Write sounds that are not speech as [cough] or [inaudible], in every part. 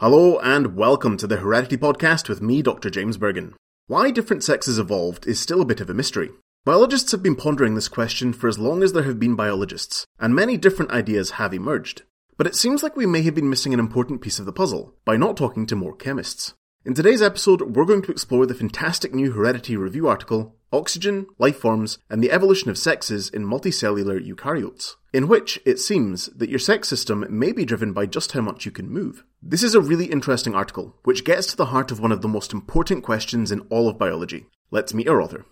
Hello and welcome to the Heredity Podcast with me, Dr. James Burgon. Why different sexes evolved is still a bit of a mystery. Biologists have been pondering this question for as long as there have been biologists, and many different ideas have emerged. But it seems like we may have been missing an important piece of the puzzle by not talking to more chemists. In today's episode, we're going to explore the fantastic new Heredity review article, Oxygen, Life Forms, and the Evolution of Sexes in Multicellular Eukaryotes, in which it seems that your sex system may be driven by just how much you can move. This is a really interesting article, which gets to the heart of one of the most important questions in all of biology. Let's meet our author.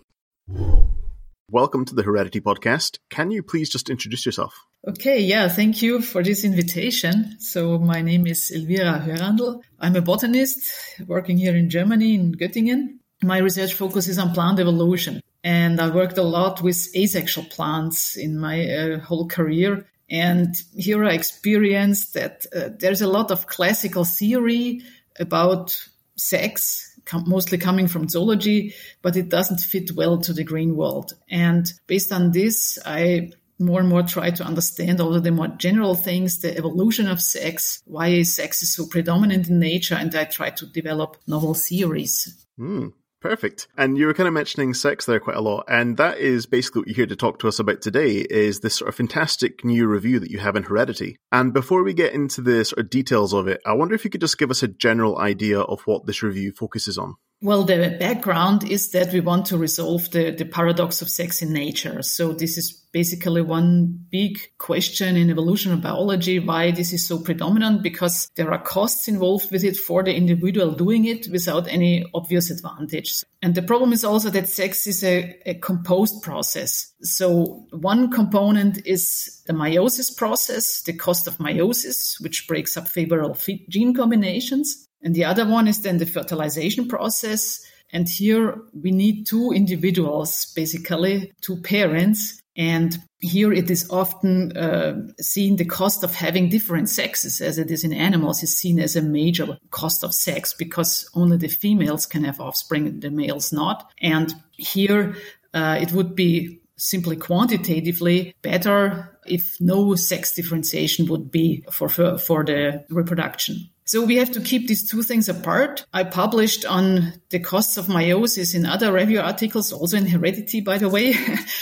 Welcome to the Heredity Podcast. Can you please just introduce yourself? Okay, yeah, thank you for this invitation. So my name is Elvira Hörandl. I'm a botanist working here in Germany in Göttingen. My research focuses on plant evolution and I worked a lot with asexual plants in my uh, whole career. And here I experienced that uh, there's a lot of classical theory about sex, com- mostly coming from zoology, but it doesn't fit well to the green world. And based on this, I more and more try to understand all of the more general things, the evolution of sex, why sex is so predominant in nature, and I try to develop novel theories. Mm, perfect. And you were kind of mentioning sex there quite a lot, and that is basically what you're here to talk to us about today is this sort of fantastic new review that you have in Heredity. And before we get into the sort of details of it, I wonder if you could just give us a general idea of what this review focuses on. Well, the background is that we want to resolve the, the paradox of sex in nature. So this is basically one big question in evolutionary biology, why this is so predominant, because there are costs involved with it for the individual doing it without any obvious advantage. And the problem is also that sex is a, a composed process. So one component is the meiosis process, the cost of meiosis, which breaks up favorable gene combinations. And the other one is then the fertilization process. And here we need two individuals, basically two parents. And here it is often uh, seen the cost of having different sexes, as it is in animals, is seen as a major cost of sex because only the females can have offspring, the males not. And here uh, it would be simply quantitatively better if no sex differentiation would be for, for, for the reproduction. So we have to keep these two things apart. I published on the costs of meiosis in other review articles, also in Heredity, by the way,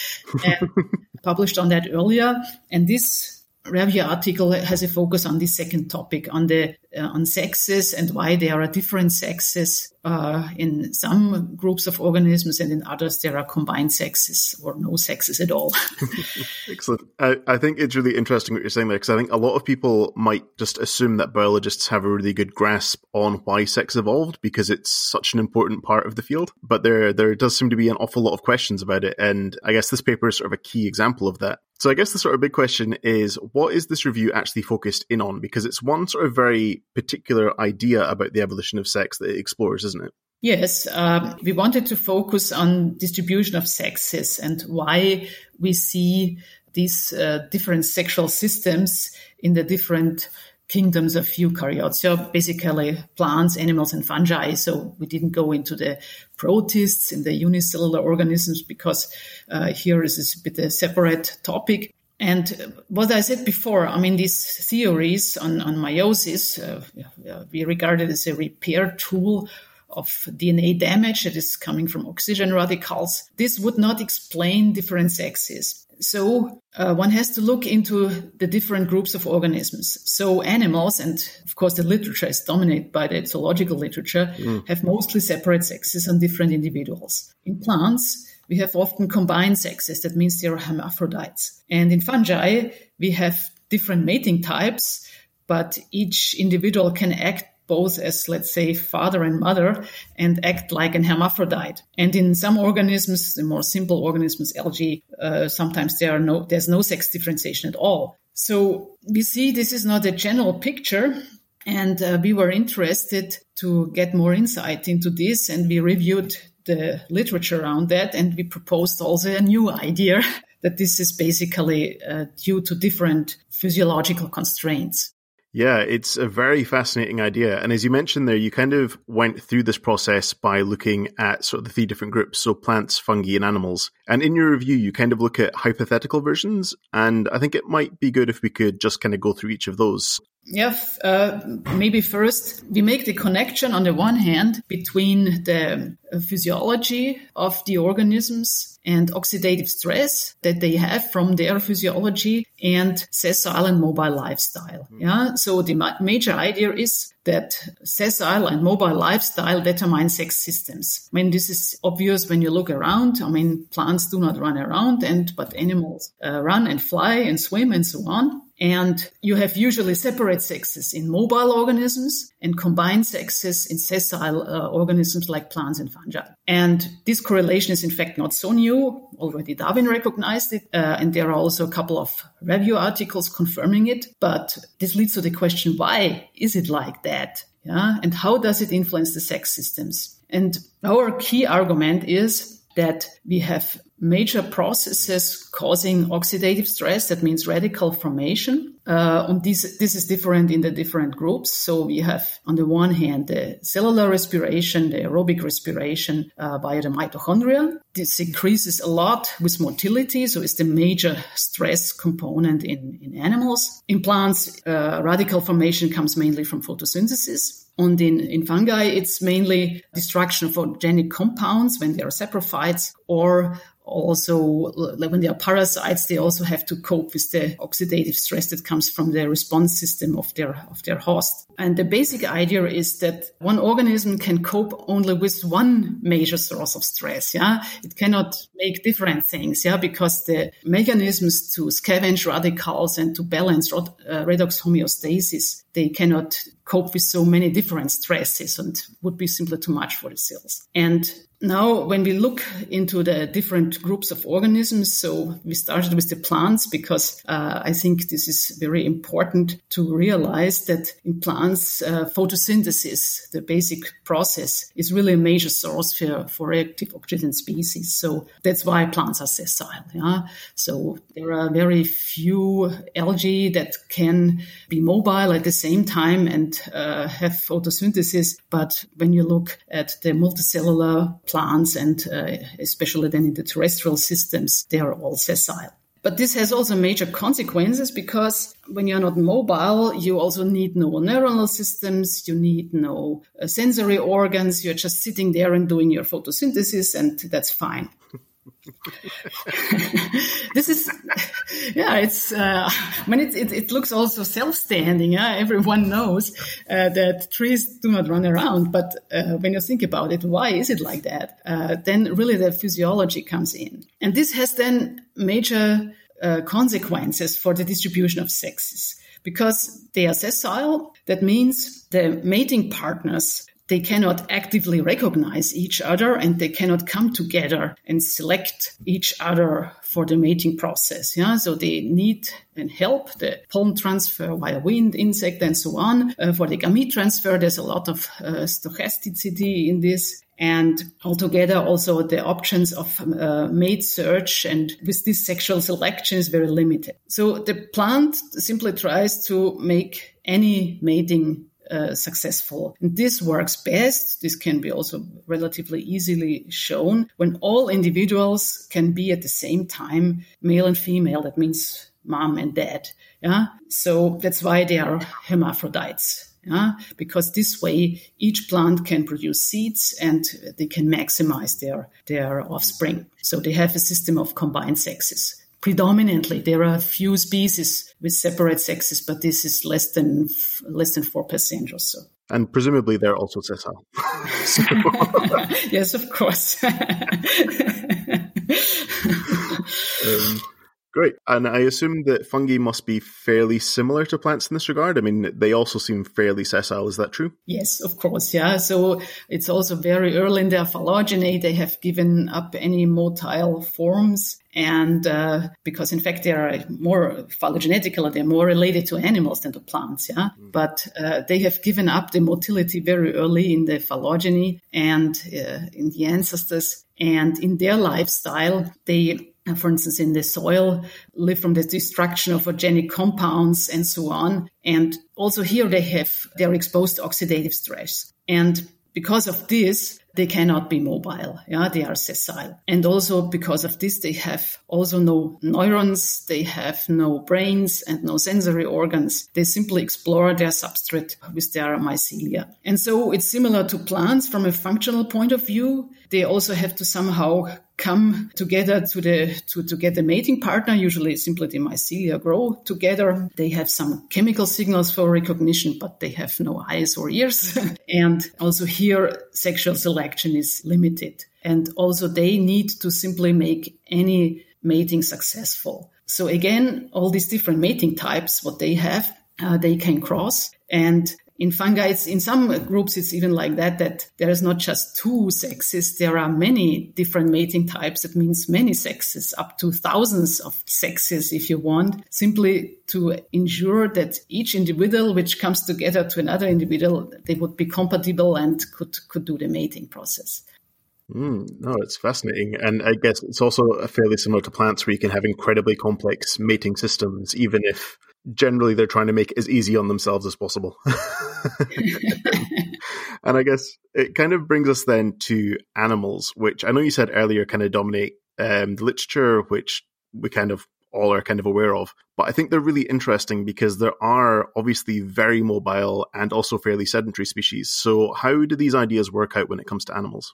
[laughs] [laughs] published on that earlier. And this review article has a focus on the second topic, on the on sexes and why there are different sexes uh, in some groups of organisms, and in others there are combined sexes or no sexes at all. [laughs] Excellent. I, I, think it's really interesting what you're saying there because I think a lot of people might just assume that biologists have a really good grasp on why sex evolved because it's such an important part of the field. But there there does seem to be an awful lot of questions about it, and I guess this paper is sort of a key example of that. So I guess the sort of big question is, what is this review actually focused in on? Because it's one sort of very particular idea about the evolution of sex that it explores, isn't it? Yes, um, we wanted to focus on distribution of sexes and why we see these uh, different sexual systems in the different kingdoms of eukaryotes. So basically plants, animals, and fungi. So we didn't go into the protists in the unicellular organisms because uh, here is a bit a separate topic. And what I said before, I mean, these theories on, on meiosis, uh, we regard it as a repair tool of DNA damage that is coming from oxygen radicals. This would not explain different sexes. So uh, one has to look into the different groups of organisms. So animals, and of course the literature is dominated by the zoological literature, mm. have mostly separate sexes on different individuals. In plants, we have often combined sexes. That means they are hermaphrodites. And in fungi, we have different mating types, but each individual can act both as, let's say, father and mother and act like an hermaphrodite. And in some organisms, the more simple organisms, algae, uh, sometimes there are no, there's no sex differentiation at all. So we see this is not a general picture. And uh, we were interested to get more insight into this and we reviewed the literature around that. And we proposed also a new idea [laughs] that this is basically uh, due to different physiological constraints. Yeah, it's a very fascinating idea. And as you mentioned there, you kind of went through this process by looking at sort of the three different groups, so plants, fungi, and animals. And in your review, you kind of look at hypothetical versions. And I think it might be good if we could just kind of go through each of those. Yeah, uh, maybe first we make the connection on the one hand between the physiology of the organisms and oxidative stress that they have from their physiology and sessile and mobile lifestyle. Mm. Yeah. So the ma- major idea is that sessile and mobile lifestyle determine sex systems. I mean, this is obvious when you look around. I mean, plants do not run around and, but animals uh, run and fly and swim and so on. And you have usually separate sexes in mobile organisms and combined sexes in sessile uh, organisms like plants and fungi. And this correlation is in fact not so new. Already Darwin recognized it. Uh, and there are also a couple of review articles confirming it. But this leads to the question, why is it like that? Yeah. And how does it influence the sex systems? And our key argument is that we have major processes causing oxidative stress. That means radical formation. Uh, and this, this is different in the different groups. So we have, on the one hand, the cellular respiration, the aerobic respiration uh, via the mitochondria. This increases a lot with motility. So it's the major stress component in, in animals. In plants, uh, radical formation comes mainly from photosynthesis. And in, in fungi, it's mainly destruction of organic compounds when they are saprophytes or also like when they are parasites they also have to cope with the oxidative stress that comes from the response system of their of their host. And the basic idea is that one organism can cope only with one major source of stress yeah? It cannot make different things yeah? Because the mechanisms to scavenge radicals and to balance uh, redox homeostasis they cannot cope with so many different stresses and would be simply too much for the cells. And now, when we look into the different groups of organisms, so we started with the plants because uh, I think this is very important to realize that in plants, uh, photosynthesis, the basic process, is really a major source for, for reactive oxygen species. So that's why plants are sessile. Yeah? So there are very few algae that can be mobile at the same time and uh, have photosynthesis. But when you look at the multicellular plants and uh, especially then in the terrestrial systems, they are all sessile. But this has also major consequences because when you're not mobile, you also need no neuronal systems, you need no uh, sensory organs, you're just sitting there and doing your photosynthesis, and that's fine. [laughs] this is, yeah, it's, uh, I mean, it, it, it looks also self-standing. Yeah? Everyone knows uh, that trees do not run around. But uh, when you think about it, why is it like that? Uh, then really the physiology comes in. And this has then major uh, consequences for the distribution of sexes because they are sessile. That means the mating partners they cannot actively recognize each other and they cannot come together and select each other for the mating process. Yeah, so they need and help the pollen transfer via wind, insect, and so on. Uh, for the gamete transfer, there's a lot of uh, stochasticity in this. And altogether, also the options of uh, mate search and with this sexual selection is very limited. So the plant simply tries to make any mating uh, successful. And this works best. This can be also relatively easily shown when all individuals can be at the same time male and female. That means mom and dad. Yeah. So that's why they are hermaphrodites. Yeah, because this way each plant can produce seeds and they can maximize their their offspring. So they have a system of combined sexes predominantly there are a few species with separate sexes but this is less than less than 4% or so. And presumably they're also sessile. [laughs] Yes of course [laughs] um, Great. And I assume that fungi must be fairly similar to plants in this regard. I mean, they also seem fairly sessile. Is that true? Yes, of course. Yeah. So it's also very early in their phylogeny. They have given up any motile forms. And uh, because in fact they are more phylogenetically, they're more related to animals than to plants. Yeah. Mm. But uh, they have given up the motility very early in the phylogeny and uh, in the ancestors. And in their lifestyle, they uh, for instance, in the soil, live from the destruction of organic compounds and so on. And also here they have, they're exposed to oxidative stress. And because of this, they cannot be mobile. Yeah, they are sessile. And also because of this, they have also no neurons, they have no brains and no sensory organs. They simply explore their substrate with their mycelia. And so it's similar to plants from a functional point of view. They also have to somehow come together to the to, to get a mating partner. Usually simply the mycelia grow together. They have some chemical signals for recognition, but they have no eyes or ears. [laughs] and also here sexual selection is limited. And also they need to simply make any mating successful. So again, all these different mating types, what they have, uh, they can cross. And in fungi, it's, in some groups, it's even like that, that there is not just two sexes. There are many different mating types. It means many sexes, up to thousands of sexes, if you want, simply to ensure that each individual which comes together to another individual, they would be compatible and could, could do the mating process. Mm, no, it's fascinating. And I guess it's also fairly similar to plants where you can have incredibly complex mating systems, even if generally they're trying to make as easy on themselves as possible. [laughs] and I guess it kind of brings us then to animals, which I know you said earlier kind of dominate um, the literature, which we kind of all are kind of aware of. But I think they're really interesting because there are obviously very mobile and also fairly sedentary species. So, how do these ideas work out when it comes to animals?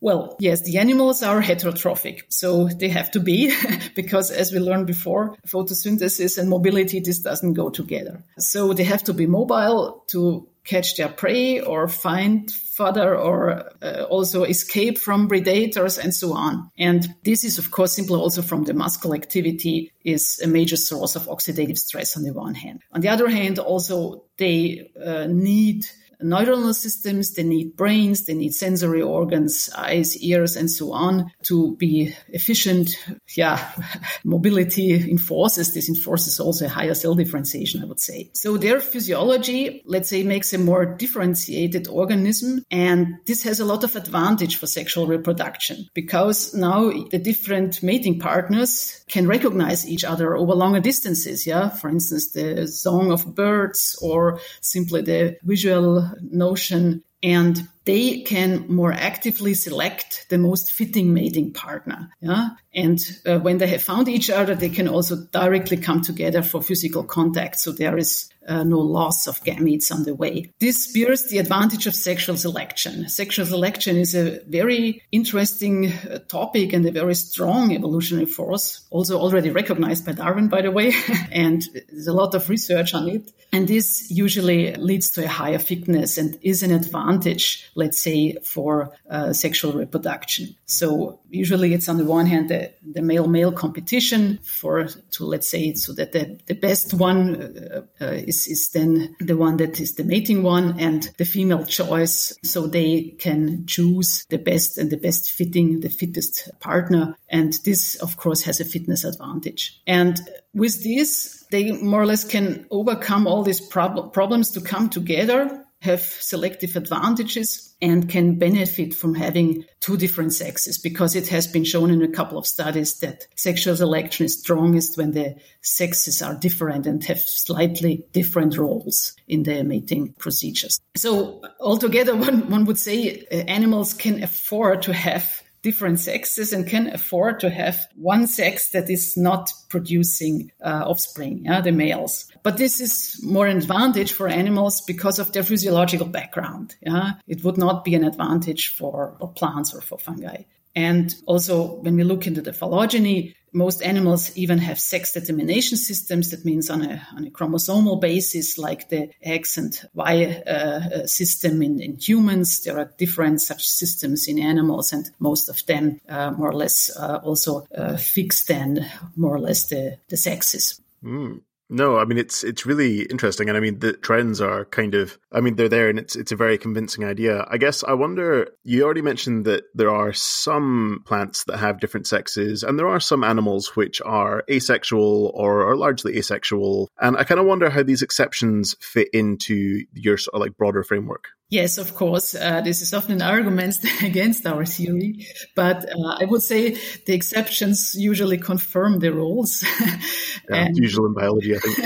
Well, yes, the animals are heterotrophic. So they have to be [laughs] because as we learned before, photosynthesis and mobility, this doesn't go together. So they have to be mobile to catch their prey or find fodder or uh, also escape from predators and so on. And this is, of course, simply also from the muscle activity is a major source of oxidative stress on the one hand. On the other hand, also they uh, need neuronal systems, they need brains, they need sensory organs, eyes, ears, and so on to be efficient. Yeah, [laughs] mobility enforces, this enforces also higher cell differentiation, I would say. So their physiology, let's say, makes a more differentiated organism. And this has a lot of advantage for sexual reproduction because now the different mating partners can recognize each other over longer distances. Yeah. For instance, the song of birds or simply the visual notion and they can more actively select the most fitting mating partner. Yeah. And uh, when they have found each other, they can also directly come together for physical contact. So there is uh, no loss of gametes on the way. This bears the advantage of sexual selection. Sexual selection is a very interesting uh, topic and a very strong evolutionary force, also already recognized by Darwin, by the way, [laughs] and there's a lot of research on it. And this usually leads to a higher fitness and is an advantage, let's say, for uh, sexual reproduction. So usually it's on the one hand the, the male male competition for to let's say so that the, the best one uh, uh, is is then the one that is the mating one and the female choice. So they can choose the best and the best fitting the fittest partner. And this of course has a fitness advantage. And with this they more or less can overcome all these prob- problems to come together have selective advantages and can benefit from having two different sexes because it has been shown in a couple of studies that sexual selection is strongest when the sexes are different and have slightly different roles in their mating procedures. So altogether, [laughs] one, one would say uh, animals can afford to have different sexes and can afford to have one sex that is not producing uh, offspring, yeah, the males. But this is more an advantage for animals because of their physiological background. Yeah, it would not be an advantage for, for plants or for fungi. And also, when we look into the phylogeny, most animals even have sex determination systems. That means on a, on a chromosomal basis, like the X and Y uh, uh, system in, in, humans. There are different such systems in animals, and most of them uh, more or less uh, also uh, fix then more or less the, the sexes. Mm. No, I mean it's it's really interesting, and I mean the trends are kind of I mean they're there, and it's it's a very convincing idea. I guess I wonder. You already mentioned that there are some plants that have different sexes, and there are some animals which are asexual or are largely asexual, and I kind of wonder how these exceptions fit into your sort of like broader framework. Yes, of course. Uh, this is often an argument [laughs] against our theory, but uh, I would say the exceptions usually confirm the rules. [laughs] yeah, usual in biology, I think.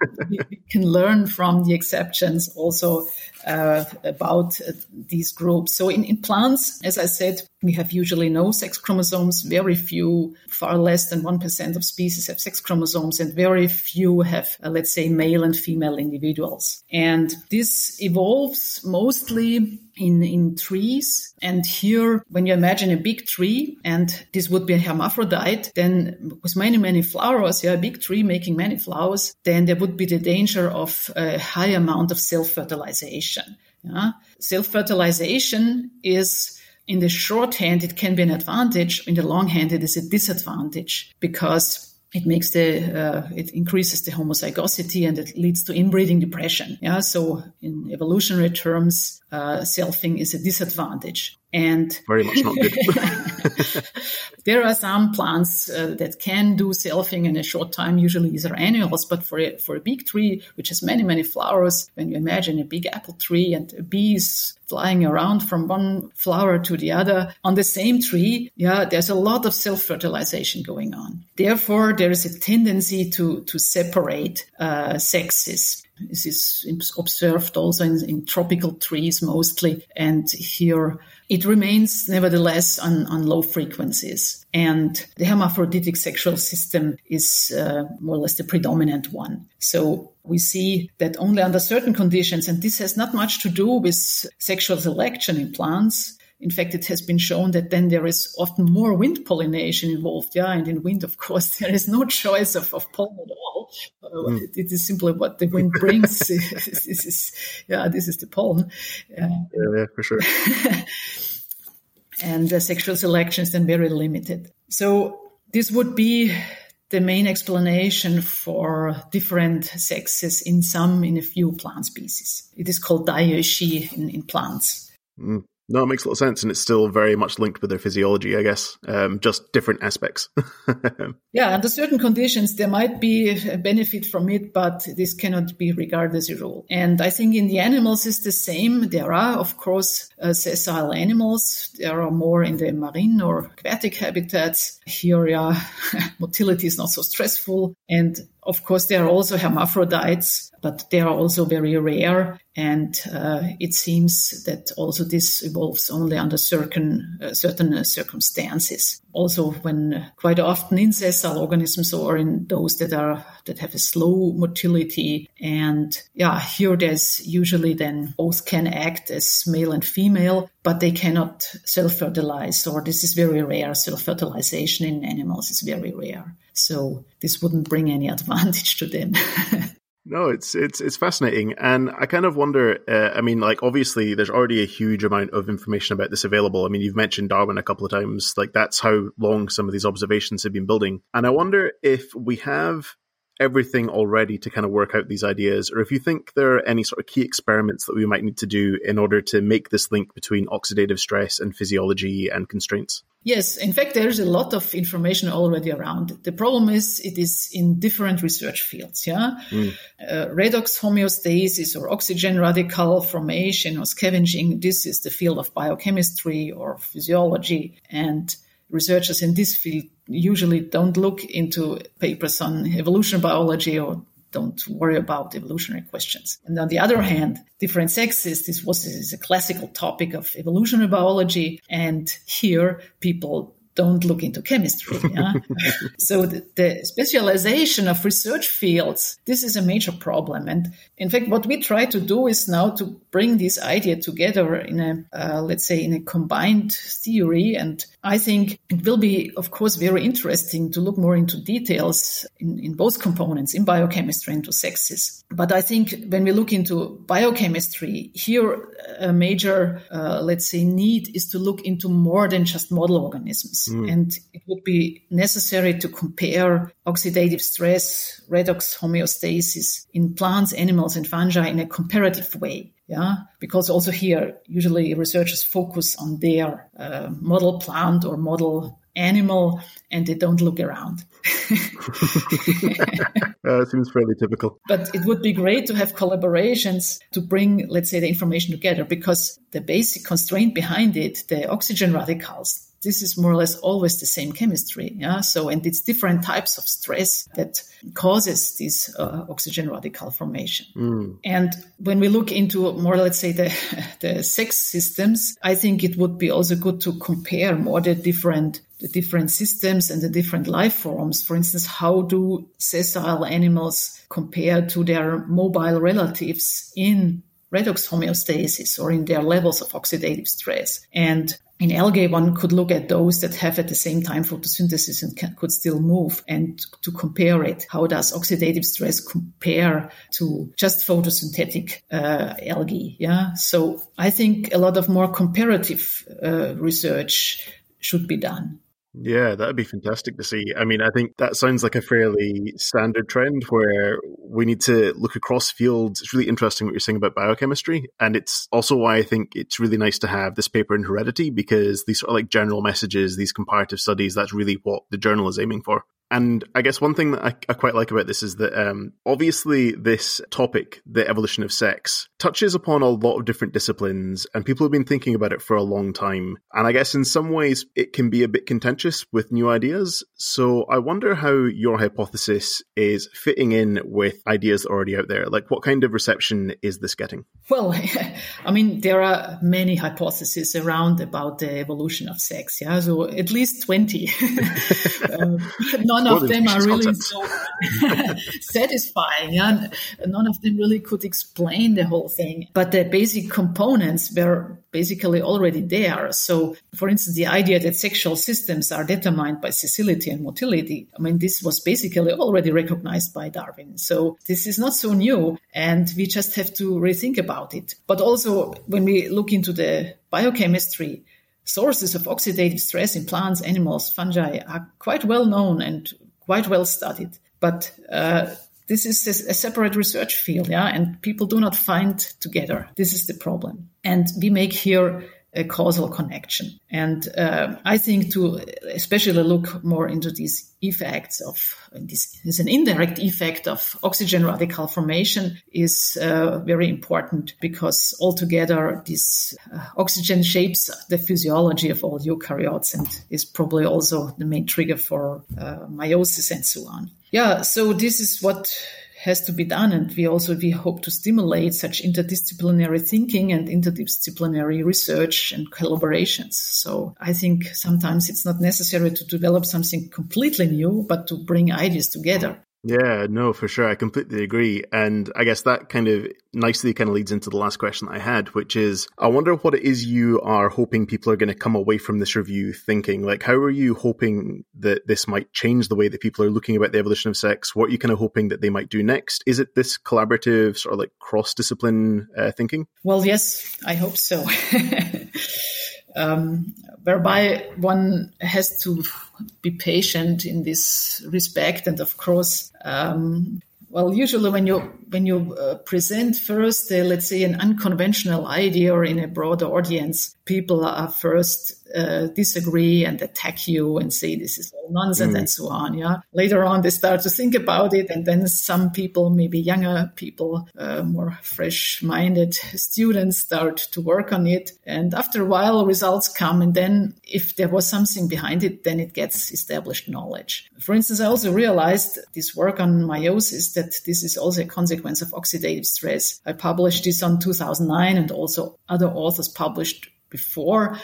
[laughs] we, we, can learn from the exceptions also uh, about uh, these groups. So in, in plants, as I said, we have usually no sex chromosomes. Very few, far less than 1% of species have sex chromosomes and very few have, uh, let's say, male and female individuals. And this evolves mostly in, in trees. And here, when you imagine a big tree and this would be a hermaphrodite, then with many, many flowers, yeah, a big tree making many flowers, then there would be the danger of a high amount of self-fertilization. Yeah? Self-fertilization is in the short hand, it can be an advantage. In the long hand, it is a disadvantage because it makes the uh, it increases the homozygosity and it leads to inbreeding depression yeah so in evolutionary terms uh, selfing is a disadvantage and very much not good. [laughs] there are some plants uh, that can do selfing in a short time. Usually these are annuals, but for a, for a big tree, which has many, many flowers, when you imagine a big apple tree and bees flying around from one flower to the other on the same tree, yeah, there's a lot of self-fertilization going on. Therefore, there is a tendency to, to separate uh, sexes. This is observed also in, in, tropical trees mostly. And here it remains nevertheless on, on low frequencies. And the hermaphroditic sexual system is uh, more or less the predominant one. So we see that only under certain conditions, and this has not much to do with sexual selection in plants, in fact, it has been shown that then there is often more wind pollination involved. Yeah. And in wind, of course, [laughs] there is no choice of, of pollen at all. Uh, mm. it, it is simply what the wind brings. [laughs] this, is, yeah, this is the pollen. Uh, yeah, yeah, for sure. [laughs] and uh, sexual selection is then very limited. So this would be the main explanation for different sexes in some, in a few plant species. It is called dioecy in, in plants. Mm. No, it makes a lot of sense, and it's still very much linked with their physiology, I guess, um, just different aspects. [laughs] yeah, under certain conditions, there might be a benefit from it, but this cannot be regarded as a rule. And I think in the animals is the same. There are, of course, uh, sessile animals. There are more in the marine or aquatic habitats. Here, yeah, [laughs] motility is not so stressful, and of course, there are also hermaphrodites, but they are also very rare. And uh, it seems that also this evolves only under certain, uh, certain uh, circumstances. Also, when quite often in sessile organisms or in those that are that have a slow motility, and yeah, here there's usually then both can act as male and female, but they cannot self-fertilize. Or this is very rare. Self-fertilization in animals is very rare. So this wouldn't bring any [laughs] advantage to them. [laughs] No, it's it's it's fascinating, and I kind of wonder. Uh, I mean, like obviously, there's already a huge amount of information about this available. I mean, you've mentioned Darwin a couple of times. Like that's how long some of these observations have been building, and I wonder if we have everything already to kind of work out these ideas, or if you think there are any sort of key experiments that we might need to do in order to make this link between oxidative stress and physiology and constraints. Yes, in fact, there's a lot of information already around. The problem is it is in different research fields. Yeah, mm. uh, redox homeostasis or oxygen radical formation or scavenging. This is the field of biochemistry or physiology, and researchers in this field usually don't look into papers on evolution biology or don't worry about evolutionary questions. And on the other hand, different sexes, this was this is a classical topic of evolutionary biology. And here people don't look into chemistry. Yeah? [laughs] so the, the, specialization of research fields, this is a major problem. And in fact, what we try to do is now to bring this idea together in a, uh, let's say, in a combined theory. And I think it will be, of course, very interesting to look more into details in, in both components, in biochemistry and to sexes. But I think when we look into biochemistry, here a major, uh, let's say, need is to look into more than just model organisms. Mm. And it would be necessary to compare oxidative stress, redox homeostasis in plants, animals, and fungi in a comparative way. Yeah, because also here, usually researchers focus on their uh, model plant or model animal and they don't look around. [laughs] uh, seems fairly typical. But it would be great to have collaborations to bring, let's say, the information together because the basic constraint behind it, the oxygen radicals, this is more or less always the same chemistry. Yeah. So, and it's different types of stress that causes this uh, oxygen radical formation. Mm. And when we look into more, let's say the, [laughs] the sex systems, I think it would be also good to compare more the different the different systems and the different life forms. For instance, how do sessile animals compare to their mobile relatives in redox homeostasis or in their levels of oxidative stress? And in algae, one could look at those that have at the same time photosynthesis and can, could still move and to compare it. How does oxidative stress compare to just photosynthetic uh, algae? Yeah. So I think a lot of more comparative uh, research should be done. Yeah, that'd be fantastic to see. I mean, I think that sounds like a fairly standard trend where we need to look across fields. It's really interesting what you're saying about biochemistry. And it's also why I think it's really nice to have this paper in heredity because these sort of like general messages, these comparative studies, that's really what the journal is aiming for. And I guess one thing that I, I quite like about this is that um, obviously this topic, the evolution of sex, touches upon a lot of different disciplines, and people have been thinking about it for a long time. And I guess in some ways it can be a bit contentious with new ideas. So I wonder how your hypothesis is fitting in with ideas already out there. Like, what kind of reception is this getting? Well, [laughs] I mean, there are many hypotheses around about the evolution of sex. Yeah, so at least twenty. [laughs] um, of them are really so [laughs] satisfying. Yeah? None of them really could explain the whole thing. But the basic components were basically already there. So, for instance, the idea that sexual systems are determined by sessility and motility, I mean, this was basically already recognized by Darwin. So this is not so new and we just have to rethink about it. But also when we look into the biochemistry, sources of oxidative stress in plants, animals, fungi are quite well known and quite well studied. But uh, this is a separate research field, yeah, and people do not find together. This is the problem. And we make here a causal connection. And uh, I think to especially look more into these effects of this is an indirect effect of oxygen radical formation is uh, very important because altogether this uh, oxygen shapes the physiology of all eukaryotes and is probably also the main trigger for uh, meiosis and so on. Yeah, so this is what has to be done. And we also, we hope to stimulate such interdisciplinary thinking and interdisciplinary research and collaborations. So I think sometimes it's not necessary to develop something completely new, but to bring ideas together. Yeah, no, for sure. I completely agree. And I guess that kind of nicely kind of leads into the last question that I had, which is I wonder what it is you are hoping people are going to come away from this review thinking. Like, how are you hoping that this might change the way that people are looking about the evolution of sex? What are you kind of hoping that they might do next? Is it this collaborative, sort of like cross discipline uh, thinking? Well, yes, I hope so. [laughs] um, whereby one has to be patient in this respect. And of course, um, well, usually when you when you uh, present first, uh, let's say, an unconventional idea or in a broader audience, people are first uh, disagree and attack you and say this is all nonsense mm. and so on. Yeah. Later on, they start to think about it, and then some people, maybe younger people, uh, more fresh-minded students, start to work on it. And after a while, results come, and then if there was something behind it, then it gets established knowledge. For instance, I also realized this work on meiosis that this is also a consequence of oxidative stress. I published this on 2009, and also other authors published before.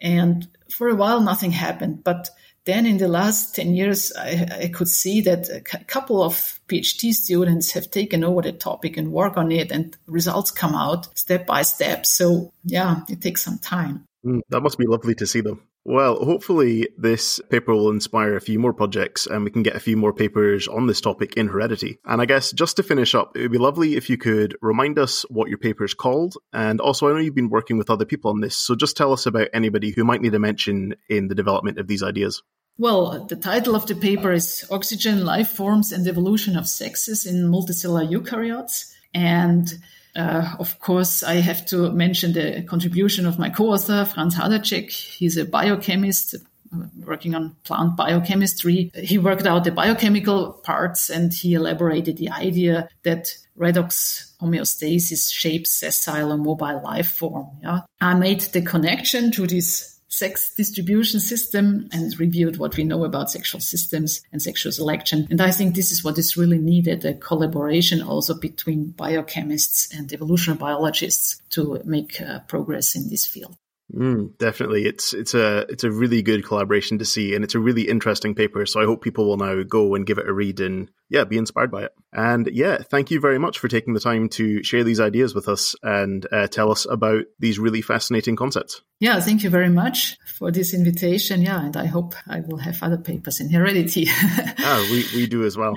And for a while, nothing happened. But then in the last 10 years, I, I could see that a couple of PhD students have taken over the topic and work on it and results come out step by step. So yeah, it takes some time. Mm, that must be lovely to see them. Well, hopefully this paper will inspire a few more projects and we can get a few more papers on this topic in heredity. And I guess just to finish up, it would be lovely if you could remind us what your paper is called. And also, I know you've been working with other people on this, so just tell us about anybody who might need a mention in the development of these ideas. Well, the title of the paper is Oxygen Life Forms and Evolution of Sexes in Multicellular Eukaryotes. And uh, of course, I have to mention the contribution of my co-author, Franz Hadacek. He's a biochemist uh, working on plant biochemistry. He worked out the biochemical parts and he elaborated the idea that redox homeostasis shapes sessile and mobile life form. Yeah? I made the connection to this sex distribution system and reviewed what we know about sexual systems and sexual selection. And I think this is what is really needed, a collaboration also between biochemists and evolutionary biologists to make uh, progress in this field. Mm, definitely, it's it's a it's a really good collaboration to see, and it's a really interesting paper. So I hope people will now go and give it a read and yeah, be inspired by it. And yeah, thank you very much for taking the time to share these ideas with us and uh, tell us about these really fascinating concepts. Yeah, thank you very much for this invitation. Yeah, and I hope I will have other papers in heredity. [laughs] ah, we we do as well.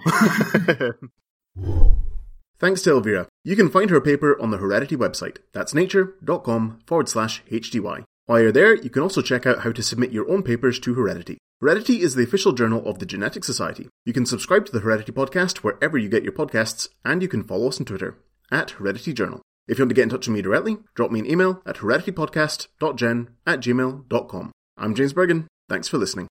[laughs] Thanks to Elvira. You can find her paper on the Heredity website. That's nature.com forward slash HDY. While you're there, you can also check out how to submit your own papers to Heredity. Heredity is the official journal of the Genetic Society. You can subscribe to the Heredity podcast wherever you get your podcasts, and you can follow us on Twitter at Heredity Journal. If you want to get in touch with me directly, drop me an email at hereditypodcast.gen at gmail.com. I'm James Burgon. Thanks for listening.